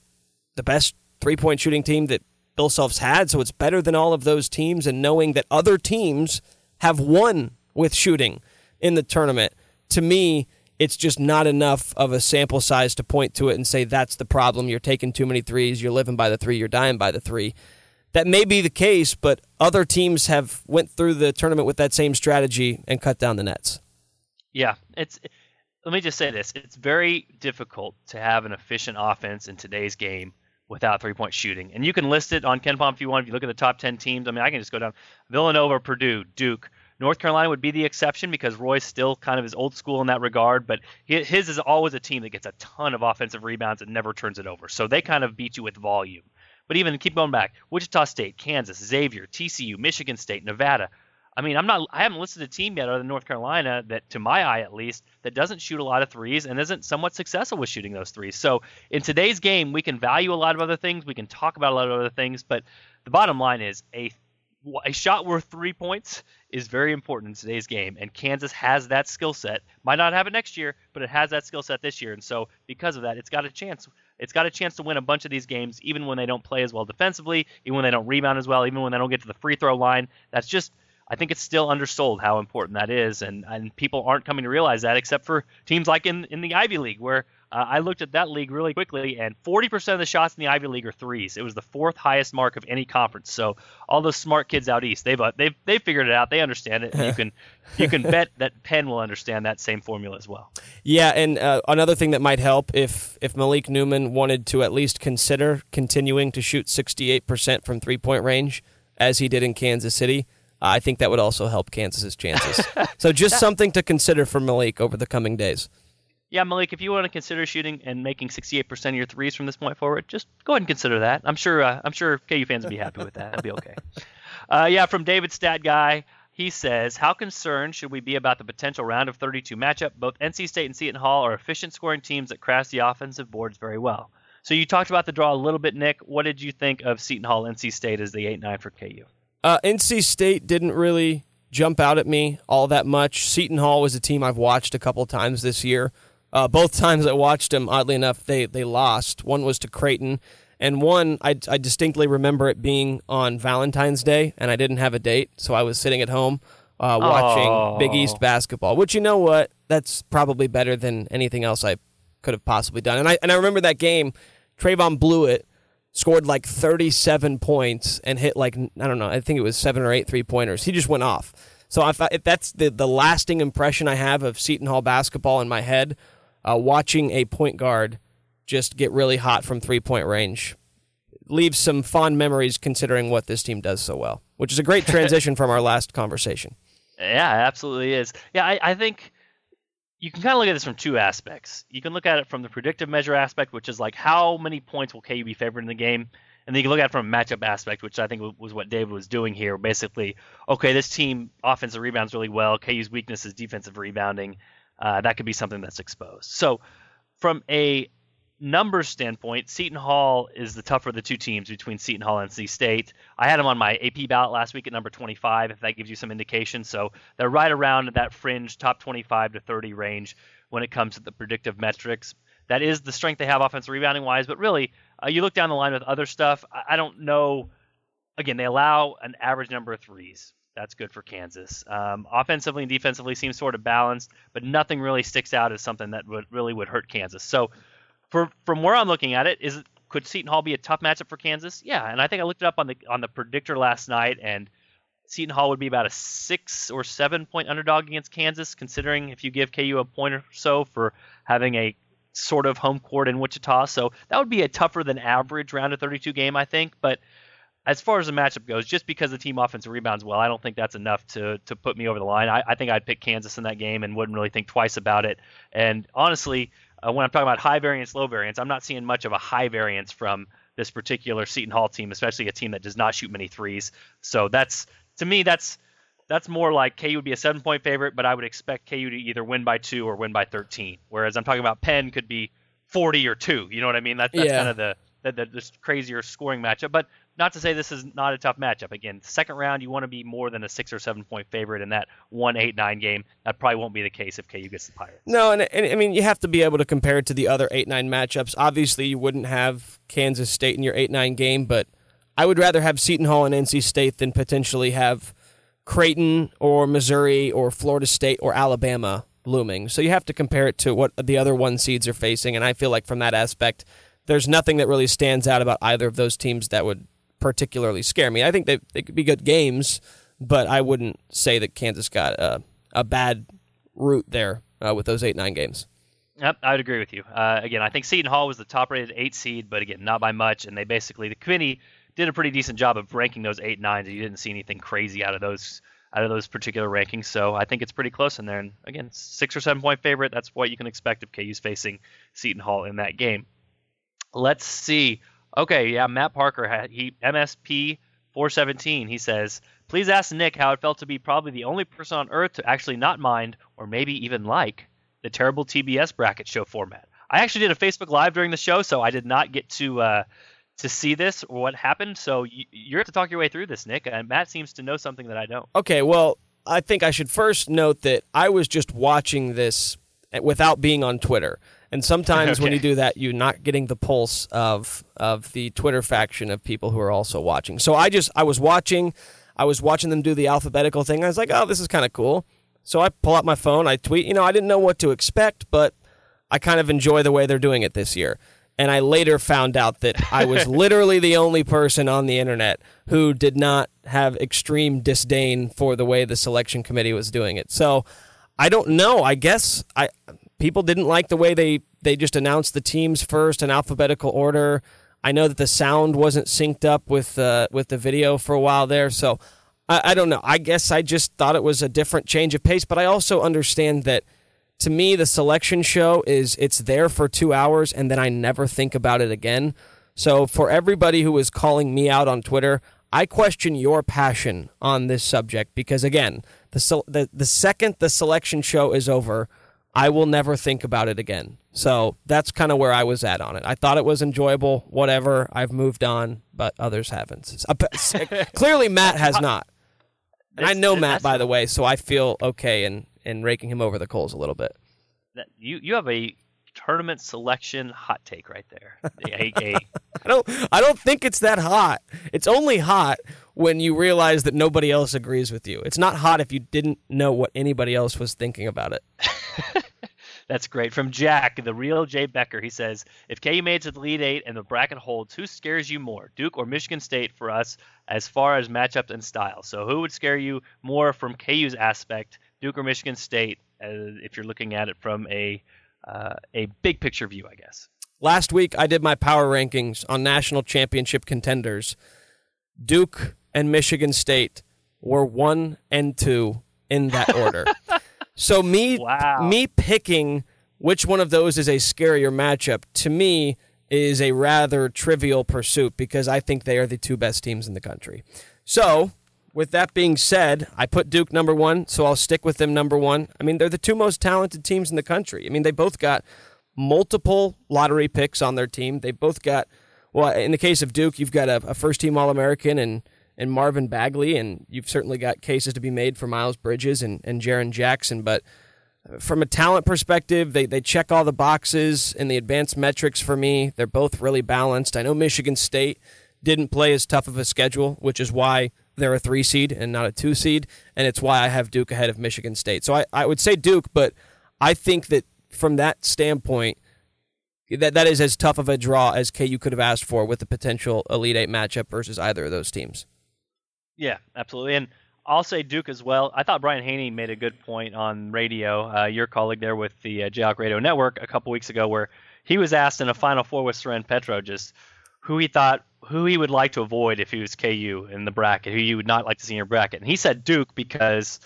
the best three point shooting team that Bill Self's had, so it's better than all of those teams, and knowing that other teams have won with shooting in the tournament, to me, it's just not enough of a sample size to point to it and say that's the problem. You're taking too many threes. You're living by the three. You're dying by the three. That may be the case, but other teams have went through the tournament with that same strategy and cut down the nets. Yeah, it's. Let me just say this: it's very difficult to have an efficient offense in today's game without three-point shooting. And you can list it on KenPom if you want. If you look at the top 10 teams, I mean, I can just go down: Villanova, Purdue, Duke. North Carolina would be the exception because Roy's still kind of is old school in that regard, but his is always a team that gets a ton of offensive rebounds and never turns it over. So they kind of beat you with volume. But even keep going back, Wichita State, Kansas, Xavier, TCU, Michigan State, Nevada. I mean, I'm not. I haven't listed a team yet, other than North Carolina, that, to my eye at least, that doesn't shoot a lot of threes and isn't somewhat successful with shooting those threes. So in today's game, we can value a lot of other things. We can talk about a lot of other things, but the bottom line is a a shot worth three points is very important in today's game, and Kansas has that skill set. Might not have it next year, but it has that skill set this year, and so because of that, it's got a chance. It's got a chance to win a bunch of these games, even when they don't play as well defensively, even when they don't rebound as well, even when they don't get to the free throw line. That's just, I think it's still undersold how important that is, and and people aren't coming to realize that, except for teams like in in the Ivy League, where uh, I looked at that league really quickly, and 40% of the shots in the Ivy League are threes. It was the fourth highest mark of any conference. So all those smart kids out east, they've uh, they've they've figured it out. They understand it. And you can you can bet that Penn will understand that same formula as well. Yeah, and uh, another thing that might help if if Malik Newman wanted to at least consider continuing to shoot 68% from three point range as he did in Kansas City. I think that would also help Kansas's chances. so just something to consider for Malik over the coming days yeah, Malik, if you want to consider shooting and making 68% of your threes from this point forward, just go ahead and consider that. I'm sure uh, I'm sure KU fans would be happy with that. That'd be okay. Uh, yeah, from David Stat Guy, he says, "How concerned should we be about the potential round of 32 matchup? Both NC State and Seton Hall are efficient scoring teams that crash the offensive boards very well." So you talked about the draw a little bit, Nick. What did you think of Seton Hall, NC State as the 8-9 for KU? Uh, NC State didn't really jump out at me all that much. Seton Hall was a team I've watched a couple times this year. Uh, both times I watched them, oddly enough, they they lost. One was to Creighton, and one I, I distinctly remember it being on Valentine's Day, and I didn't have a date, so I was sitting at home uh, watching Oh. Big East basketball. Which you know what, that's probably better than anything else I could have possibly done. And I and I remember that game. Trevon Bluiett, scored like 37 points, and hit like I don't know, I think it was seven or eight three pointers. He just went off. So if, I, if that's the the lasting impression I have of Seton Hall basketball in my head, uh, watching a point guard just get really hot from three point range leaves some fond memories considering what this team does so well, which is a great transition from our last conversation. Yeah, it absolutely is. Yeah, I, I think you can kind of look at this from two aspects. You can look at it from the predictive measure aspect, which is like how many points will KU be favored in the game, and then you can look at it from a matchup aspect, which I think was what David was doing here. Basically, okay, this team offensive rebounds really well. KU's weakness is defensive rebounding. Uh, that could be something that's exposed. So, from a numbers standpoint, Seton Hall is the tougher of the two teams between Seton Hall and NC State. I had them on my AP ballot last week at number 25, if that gives you some indication. So they're right around that fringe top 25 to 30 range when it comes to the predictive metrics. That is the strength they have offensive rebounding wise, but really, uh, you look down the line with other stuff. I, I don't know. Again, they allow an average number of threes. That's good for Kansas. Um, offensively and defensively seems sort of balanced, but nothing really sticks out as something that would really would hurt Kansas. So for from where I'm looking at it, is could Seton Hall be a tough matchup for Kansas? Yeah, and I think I looked it up on the on the predictor last night, and Seton Hall would be about a six or seven point underdog against Kansas, considering if you give KU a point or so for having a sort of home court in Wichita. So that would be a tougher than average round of 32 game, I think. But as far as the matchup goes, just because the team offensive rebounds well, I don't think that's enough to to put me over the line. I, I think I'd pick Kansas in that game and wouldn't really think twice about it. And honestly, uh, when I'm talking about high variance, low variance, I'm not seeing much of a high variance from this particular Seton Hall team, especially a team that does not shoot many threes. So that's to me, that's that's more like KU would be a seven point favorite, but I would expect KU to either win by two or win by 13. Whereas I'm talking about Penn could be 40 or two. You know what I mean? That, that's Yeah. kind of the the, the crazier scoring matchup. But not to say this is not a tough matchup. Again, second round, you want to be more than a six or seven point favorite in that one eight nine game. That probably won't be the case if KU gets the Pirates. No, and, and I mean you have to be able to compare it to the other eight nine matchups. Obviously, you wouldn't have Kansas State in your eight nine game, but I would rather have Seton Hall and NC State than potentially have Creighton or Missouri or Florida State or Alabama looming. So you have to compare it to what the other one seeds are facing, and I feel like from that aspect, there's nothing that really stands out about either of those teams that would particularly scare me. I think they they could be good games, but I wouldn't say that Kansas got a, a bad route there uh, with those eight nine games. Yep, I would agree with you. Uh, again, I think Seton Hall was the top-rated eight seed, but again, not by much. And they basically the committee did a pretty decent job of ranking those eight nines. You didn't see anything crazy out of those out of those particular rankings. So I think it's pretty close in there. And again, six or seven point favorite. That's what you can expect if KU's facing Seton Hall in that game. Let's see. Okay, yeah, Matt Parker he MSP 417. He says, "Please ask Nick how it felt to be probably the only person on earth to actually not mind or maybe even like the terrible TBS bracket show format." I actually did a Facebook Live during the show, so I did not get to uh, to see this or what happened. So you, you're to talk your way through this, Nick. And Matt seems to know something that I don't. Okay, well, I think I should first note that I was just watching this without being on Twitter. And sometimes when you do that, you're not getting the pulse of of the Twitter faction of people who are also watching. So I just I was watching, I was watching them do the alphabetical thing. I was like, oh, this is kind of cool. So I pull out my phone, I tweet. You know, I didn't know what to expect, but I kind of enjoy the way they're doing it this year. And I later found out that I was literally the only person on the internet who did not have extreme disdain for the way the selection committee was doing it. So I don't know. I guess I people didn't like the way they they just announced the teams first in alphabetical order. I know that the sound wasn't synced up with uh, with the video for a while there, so I, I don't know. I guess I just thought it was a different change of pace, but I also understand that to me the selection show is it's there for two hours and then I never think about it again. So for everybody who is calling me out on Twitter, I question your passion on this subject because again, the the the second the selection show is over, I will never think about it again. So that's kind of where I was at on it. I thought it was enjoyable, whatever. I've moved on, but others haven't. Uh, clearly, Matt has not. And I know Matt, by the way, so I feel okay in, in raking him over the coals a little bit. You you have a tournament selection hot take right there. I don't I don't think it's that hot. It's only hot when you realize that nobody else agrees with you. It's not hot if you didn't know what anybody else was thinking about it. That's great. From Jack, the real Jay Becker, he says, if KU made it to the Elite Eight and the bracket holds, who scares you more, Duke or Michigan State for us as far as matchups and style? So who would scare you more from KU's aspect, Duke or Michigan State, uh, if you're looking at it from a uh, a big picture view, I guess. Last week, I did my power rankings on national championship contenders. Duke and Michigan State were one and two in that order. so me, wow. me picking which one of those is a scarier matchup to me is a rather trivial pursuit because I think they are the two best teams in the country. So with that being said, I put Duke number one, so I'll stick with them number one. I mean, they're the two most talented teams in the country. I mean, they both got multiple lottery picks on their team. They both got, well, in the case of Duke, you've got a, a first team All American and, and Marvin Bagley, and you've certainly got cases to be made for Miles Bridges and, and Jaren Jackson. But uh, from a talent perspective, they, they check all the boxes in the advanced metrics for me. They're both really balanced. I know Michigan State didn't play as tough of a schedule, which is why they're a three seed and not a two seed, and it's why I have Duke ahead of Michigan State. So I, I would say Duke, but I think that from that standpoint, that that is as tough of a draw as KU could have asked for with the potential Elite Eight matchup versus either of those teams. Yeah, absolutely, and I'll say Duke as well. I thought Brian Hanni made a good point on radio, uh, your colleague there with the uh, Jayhawk Radio Network a couple weeks ago, where he was asked in a Final Four with Soren Petro just who he thought who he would like to avoid if he was KU in the bracket, who you would not like to see in your bracket. And he said Duke because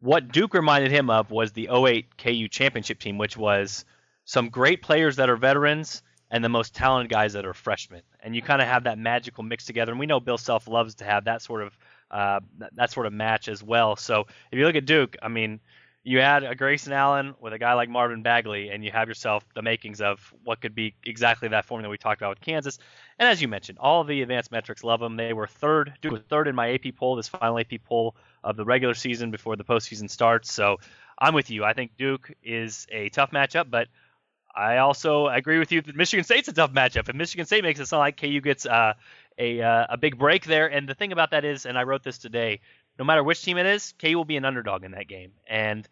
what Duke reminded him of was the 08 KU championship team, which was some great players that are veterans and the most talented guys that are freshmen. And you kind of have that magical mix together. And we know Bill Self loves to have that sort of uh, that sort of match as well. So if you look at Duke, I mean, you add a Grayson Allen with a guy like Marvin Bagley, and you have yourself the makings of what could be exactly that formula we talked about with Kansas. And as you mentioned, all the advanced metrics love them. They were third, Duke was third in my AP poll, this final AP poll of the regular season before the postseason starts. So I'm with you. I think Duke is a tough matchup, but I also agree with you that Michigan State's a tough matchup. And Michigan State makes it sound like KU gets uh, a uh, a big break there. And the thing about that is, and I wrote this today, no matter which team it is, KU will be an underdog in that game. And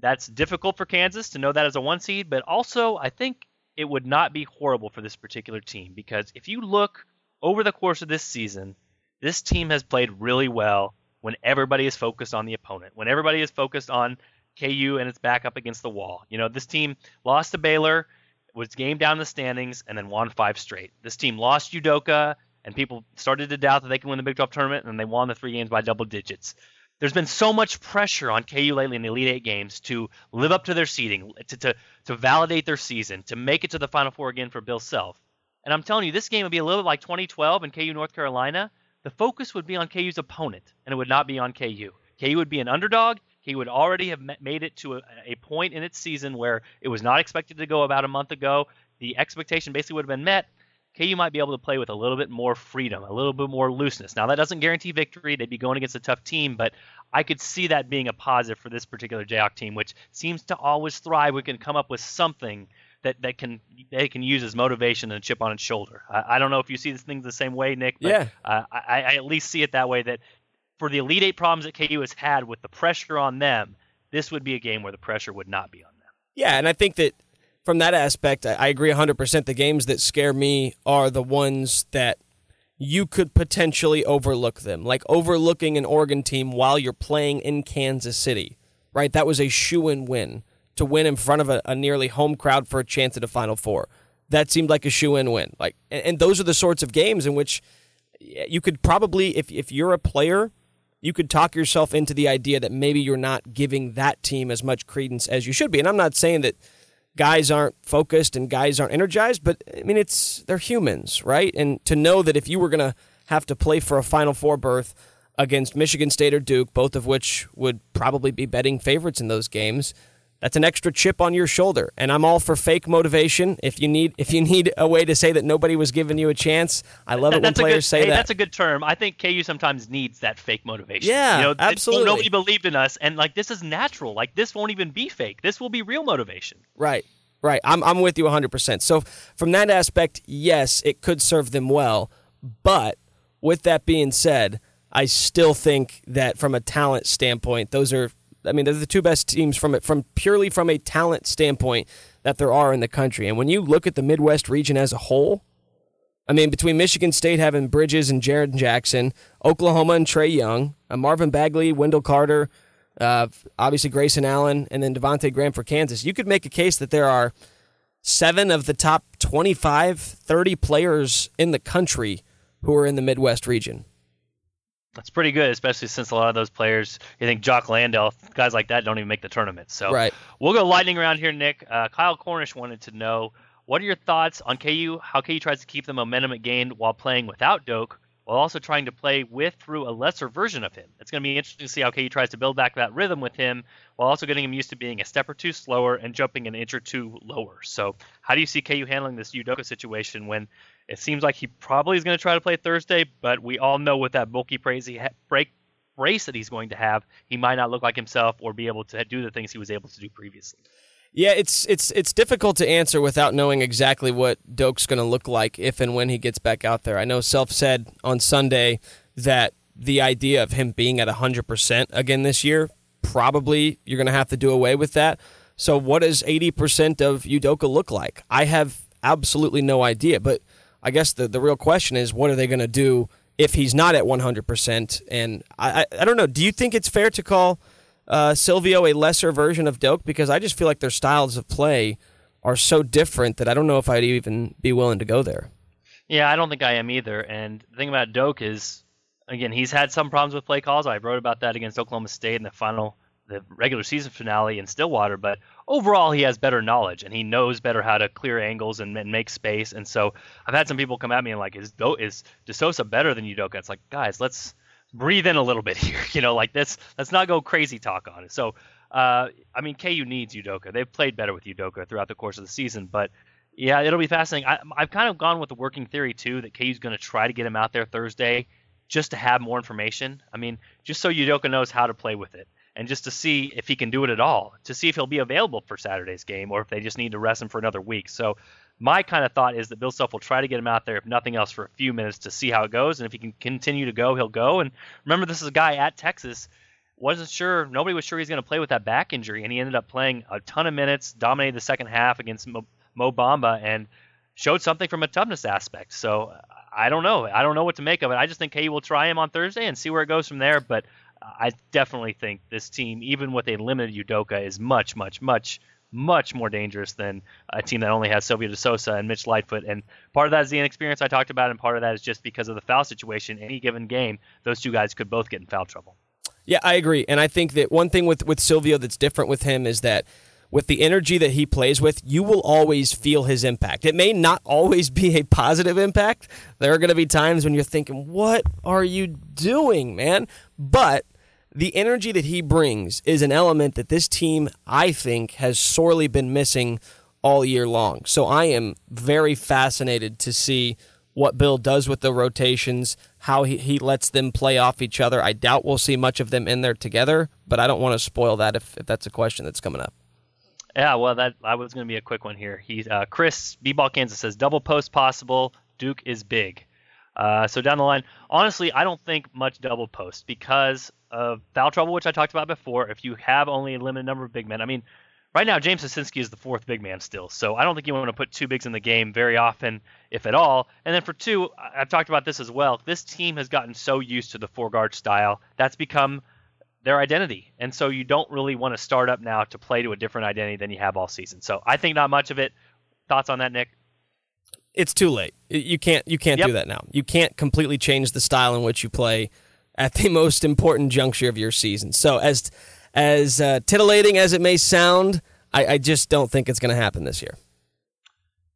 that's difficult for Kansas to know that as a one seed, but also I think it would not be horrible for this particular team because if you look over the course of this season, this team has played really well when everybody is focused on the opponent, when everybody is focused on KU and its back up against the wall. You know, this team lost to Baylor, was game down the standings, and then won five straight. This team lost Udoka, and people started to doubt that they can win the Big 12 tournament, and they won the three games by double digits there's been so much pressure on KU lately in the Elite Eight games to live up to their seeding, to, to, to validate their season, to make it to the Final Four again for Bill Self. And I'm telling you, this game would be a little bit like 2012 in KU North Carolina. The focus would be on KU's opponent, and it would not be on KU. KU would be an underdog. KU would already have made it to a, a point in its season where it was not expected to go about a month ago. The expectation basically would have been met. KU might be able to play with a little bit more freedom, a little bit more looseness. Now, that doesn't guarantee victory. They'd be going against a tough team, but I could see that being a positive for this particular Jayhawk team, which seems to always thrive. We can come up with something that, that can they can use as motivation and a chip on its shoulder. I, I don't know if you see this things the same way, Nick, but yeah. uh, I, I at least see it that way that for the Elite Eight problems that KU has had with the pressure on them, this would be a game where the pressure would not be on them. Yeah, and I think that from that aspect, I agree 100%. The games that scare me are the ones that you could potentially overlook them, like overlooking an Oregon team while you're playing in Kansas City, right? That was a shoe in win to win in front of a, a, nearly home crowd for a chance at a Final Four. That seemed like a shoe in win. Like, and, and those are the sorts of games in which you could probably, if, if you're a player, you could talk yourself into the idea that maybe you're not giving that team as much credence as you should be. And I'm not saying that guys aren't focused and guys aren't energized, but I mean, it's they're humans, right? And to know that if you were going to have to play for a Final Four berth against Michigan State or Duke, both of which would probably be betting favorites in those games, That's an extra chip on your shoulder, and I'm all for fake motivation. If you need, if you need a way to say that nobody was giving you a chance, I love That- it when players good, say hey, that. That's a good term. I think KU sometimes needs that fake motivation. Yeah, you know, absolutely. Nobody believed in us, and like this is natural. Like this won't even be fake. This will be real motivation. Right. Right. I'm I'm with you 100%. So from that aspect, yes, it could serve them well, but with that being said, I still think that from a talent standpoint, those are I mean, they're the two best teams from it from purely from a talent standpoint that there are in the country. And when you look at the Midwest region as a whole, I mean, between Michigan State having Bridges and Jaren Jackson, Oklahoma and Trae Young, uh, Marvin Bagley, Wendell Carter, uh, obviously Grayson Allen, and then Devontae Graham for Kansas, you could make a case that there are seven of the top 25, 30 players in the country who are in the Midwest region. That's pretty good, especially since a lot of those players, you think Jock Landale, guys like that, don't even make the tournament. So Right. we'll go lightning around here, Nick. Uh, Kyle Cornish wanted to know what are your thoughts on KU? How KU tries to keep the momentum it gained while playing without Doke, while also trying to play with through a lesser version of him. It's going to be interesting to see how KU tries to build back that rhythm with him, while also getting him used to being a step or two slower and jumping an inch or two lower. So, how do you see KU handling this Udoka situation when it seems like he probably is going to try to play Thursday, but we all know with that bulky crazy ha- break race that he's going to have, he might not look like himself or be able to do the things he was able to do previously. Yeah, it's it's it's difficult to answer without knowing exactly what Doke's going to look like if and when he gets back out there. I know Self said on Sunday that the idea of him being at 100% again this year, probably you're going to have to do away with that. So what does 80% of Udoka look like? I have absolutely no idea, but I guess the the real question is what are they going to do if he's not at 100%? And I, I I don't know, do you think it's fair to call uh, Silvio a lesser version of Doke because I just feel like their styles of play are so different that I don't know if I'd even be willing to go there. Yeah, I don't think I am either. And the thing about Doke is, again, he's had some problems with play calls. I wrote about that against Oklahoma State in the final, the regular season finale in Stillwater. But overall, he has better knowledge and he knows better how to clear angles and, and make space. And so I've had some people come at me and like, is is De Sousa better than Udoka? It's like, guys, let's breathe in a little bit here. You know, like this, let's not go crazy talk on it. So, uh, I mean, KU needs Udoka. They've played better with Udoka throughout the course of the season, but yeah, it'll be fascinating. I, I've kind of gone with the working theory too that KU's going to try to get him out there Thursday just to have more information. I mean, just so Udoka knows how to play with it and just to see if he can do it at all, to see if he'll be available for Saturday's game or if they just need to rest him for another week. So my kind of thought is that Bill Self will try to get him out there, if nothing else, for a few minutes to see how it goes. And if he can continue to go, he'll go. And remember, this is a guy at Texas. Wasn't sure, nobody was sure he's going to play with that back injury, and he ended up playing a ton of minutes, dominated the second half against Mo, Mo Bamba, and showed something from a toughness aspect. So I don't know. I don't know what to make of it. I just think KU will try him on Thursday and see where it goes from there. But I definitely think this team, even with a limited Udoka, is much, much, much much more dangerous than a team that only has Silvio De Sousa and Mitch Lightfoot. And part of that is the inexperience I talked about, and part of that is just because of the foul situation. Any given game, those two guys could both get in foul trouble. Yeah, I agree. And I think that one thing with, with Silvio that's different with him is that with the energy that he plays with, you will always feel his impact. It may not always be a positive impact. There are going to be times when you're thinking, what are you doing, man? But the energy that he brings is an element that this team, I think, has sorely been missing all year long. So I am very fascinated to see what Bill does with the rotations, how he, he lets them play off each other. I doubt we'll see much of them in there together, but I don't want to spoil that if, if that's a question that's coming up. Yeah, well, that I was going to be a quick one here. He, uh, Chris B-ball Kansas says double post possible. Duke is big. Uh, so down the line, honestly, I don't think much double post because of foul trouble, which I talked about before. If you have only a limited number of big men, I mean, right now James Sosinski is the fourth big man still, so I don't think you want to put two bigs in the game very often, if at all. And then for two, I've talked about this as well. This team has gotten so used to the four guard style that's become their identity, and so you don't really want to start up now to play to a different identity than you have all season. So I think not much of it. Thoughts on that, Nick? It's too late. You can't you can't Yep. do that now. You can't completely change the style in which you play at the most important juncture of your season. So as as uh, titillating as it may sound, I, I just don't think it's going to happen this year.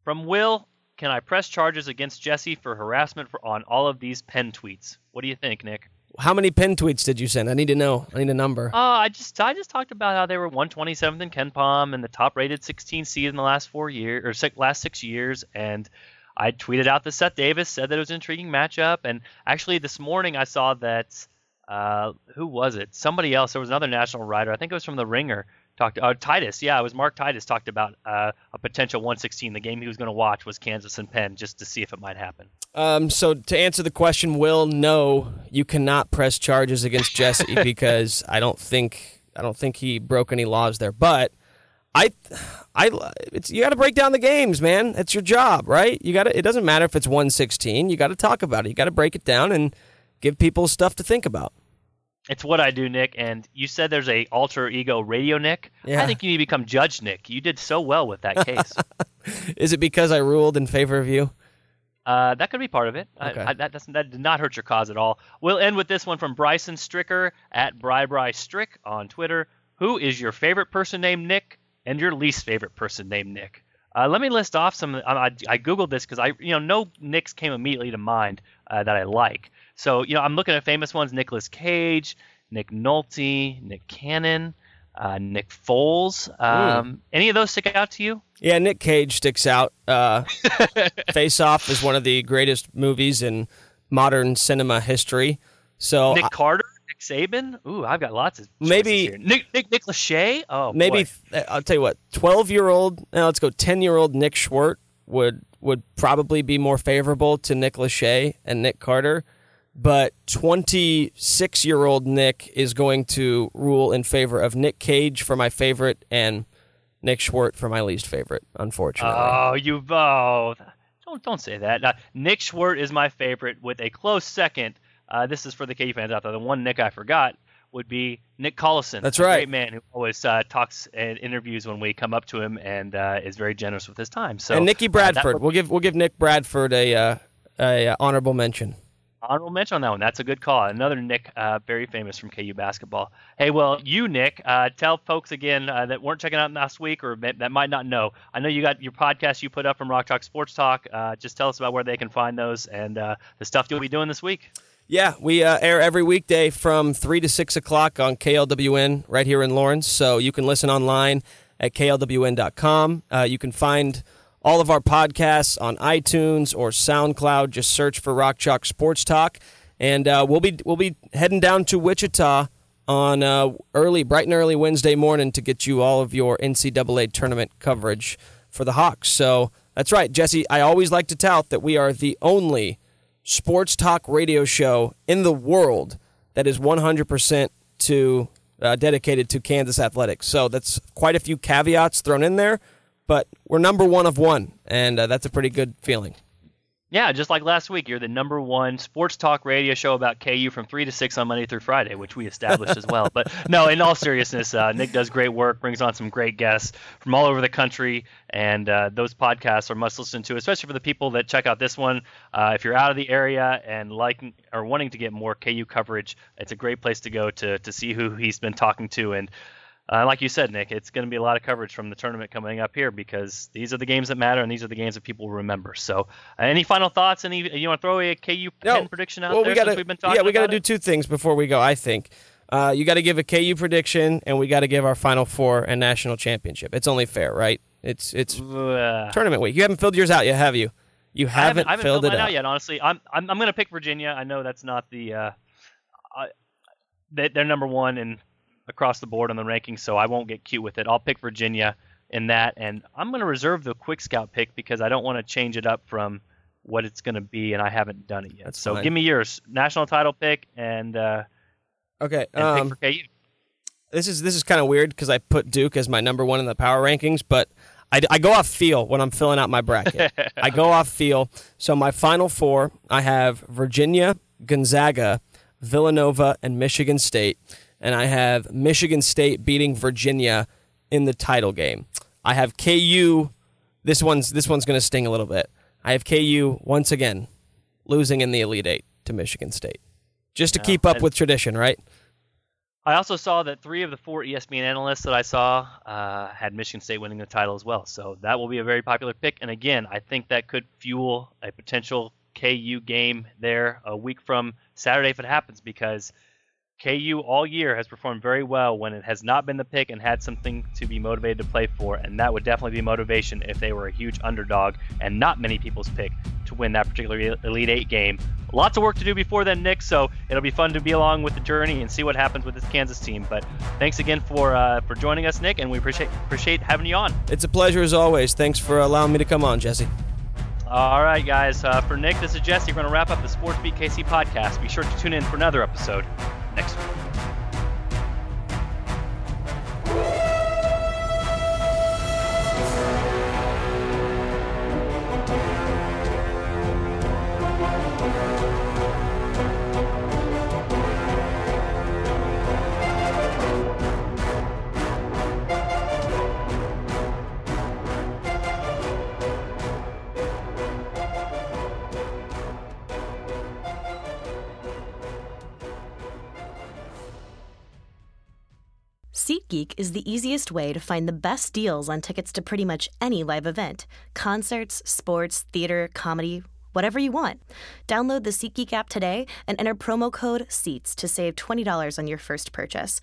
From Will, can I press charges against Jesse for harassment for, on all of these Penn tweets? What do you think, Nick? How many Penn tweets did you send? I need to know. I need a number. Uh, I just I just talked about how they were 127th in KenPom and the top rated 16 seed in the last four years or six, last six years, and I tweeted out that Seth Davis said that it was an intriguing matchup, and actually this morning I saw that uh, who was it? Somebody else. There was another national writer. I think it was from the Ringer. Talked. Uh, Titus. Yeah, it was Mark Titus talked about uh, a potential 116. The game he was going to watch was Kansas and Penn, just to see if it might happen. Um, so to answer the question, Will, no, you cannot press charges against Jesse because I don't think I don't think he broke any laws there. But I, I, it's you got to break down the games, man. It's your job, right? You got to. It doesn't matter if it's 116. You got to talk about it. You got to break it down and give people stuff to think about. It's what I do, Nick. And you said there's a alter ego radio Nick. Yeah. I think you need to become Judge Nick. You did so well with that case. Is it because I ruled in favor of you? Uh, that could be part of it. Okay. I, I, that, doesn't, that did not hurt your cause at all. We'll end with this one from Bryson Stricker at Bri Bri Strick on Twitter. Who is your favorite person named Nick and your least favorite person named Nick? Uh, let me list off some. I, I googled this because I, you know, no Nicks came immediately to mind uh, that I like. So, you know, I'm looking at famous ones: Nicolas Cage, Nick Nolte, Nick Cannon, uh, Nick Foles. Um, any of those stick out to you? Yeah, Nick Cage sticks out. Uh, Face Off is one of the greatest movies in modern cinema history. So Nick I- Carter, Nick Saban. Ooh, I've got lots of Maybe- here. Nick Nick Nick Lachey. Oh, maybe boy. I'll tell you what, twelve year old. Now let's go. Ten year old Nick Schwerdt would would probably be more favorable to Nick Lachey and Nick Carter, but twenty six year old Nick is going to rule in favor of Nick Cage for my favorite and Nick Schwerdt for my least favorite. Unfortunately, Oh, you both. Don't don't say that. Uh, Nick Schwerdt is my favorite, with a close second. Uh, this is for the KU fans out there. The one Nick I forgot would be Nick Collison. That's right. Great man who always uh, talks and interviews when we come up to him and uh, is very generous with his time. So and Nicky uh, Bradford. would- we'll give we'll give Nick Bradford a uh, a uh, honorable mention. honorable mention on that one. That's a good call. Another Nick, uh, very famous from KU basketball. Hey, well, you Nick, uh, tell folks again uh, that weren't checking out last week or that that might not know. I know you got your podcast you put up from Rock Chalk Sports Talk. Uh, just tell us about where they can find those and uh, the stuff you'll be doing this week. Yeah, we uh, air every weekday from 3 to 6 o'clock on KLWN right here in Lawrence. So you can listen online at klwn.com. Uh, you can find all of our podcasts on iTunes or SoundCloud. Just search for Rock Chalk Sports Talk. And uh, we'll be we'll be heading down to Wichita on uh, early, bright and early Wednesday morning to get you all of your NCAA tournament coverage for the Hawks. So that's right, Jesse. I always like to tout that we are the only sports talk radio show in the world that is 100% to uh, dedicated to Kansas athletics. So that's quite a few caveats thrown in there, but we're number one of one, and uh, that's a pretty good feeling. Yeah, just like last week, you're the number one sports talk radio show about KU from 3 to 6 on Monday through Friday, which we established as well. But no, in all seriousness, uh, Nick does great work, brings on some great guests from all over the country, and uh, those podcasts are must listen to, especially for the people that check out this one. Uh, if you're out of the area and liking or wanting to get more KU coverage, it's a great place to go to, to see who he's been talking to. And uh, like you said, Nick, it's going to be a lot of coverage from the tournament coming up here because these are the games that matter and these are the games that people remember. So, uh, any final thoughts? Any you want to throw a KU Penn prediction out well, there we gotta, since we've been talking Yeah, we got to do two things before we go, I think. Uh, you got to give a KU prediction, and we got to give our Final Four and national championship. It's only fair, right? It's it's Uh, tournament week. You haven't filled yours out yet, have you? You haven't, I haven't, I haven't filled, filled it out yet. Honestly, I'm I'm, I'm going to pick Virginia. I know that's not the uh, I, they're number one and across the board on the rankings, so I won't get cute with it. I'll pick Virginia in that, and I'm going to reserve the quick scout pick because I don't want to change it up from what it's going to be, and I haven't done it yet. That's so fine. give me yours, national title pick, and uh, Okay. and Um, pick for KU. this is this is kind of weird because I put Duke as my number one in the power rankings, but I, I go off feel when I'm filling out my bracket. I go off feel. So my final four, I have Virginia, Gonzaga, Villanova, and Michigan State, and I have Michigan State beating Virginia in the title game. I have KU. This one's this one's going to sting a little bit. I have KU once again losing in the Elite Eight to Michigan State, just to keep up with tradition, right? I also saw that three of the four ESPN analysts that I saw uh, had Michigan State winning the title as well. So that will be a very popular pick. And again, I think that could fuel a potential KU game there a week from Saturday if it happens because KU all year has performed very well when it has not been the pick and had something to be motivated to play for, and that would definitely be motivation if they were a huge underdog and not many people's pick to win that particular Elite Eight game. Lots of work to do before then, Nick. So it'll be fun to be along with the journey and see what happens with this Kansas team. But thanks again for uh, for joining us, Nick, and we appreciate appreciate having you on. It's a pleasure as always. Thanks for allowing me to come on, Jesse. All right, guys. Uh, for Nick, this is Jesse. We're going to wrap up the Sports Beat KC podcast. Be sure to tune in for another episode next week. SeatGeek is the easiest way to find the best deals on tickets to pretty much any live event concerts, sports, theater, comedy, whatever you want. Download the SeatGeek app today and enter promo code SEATS to save $20 on your first purchase.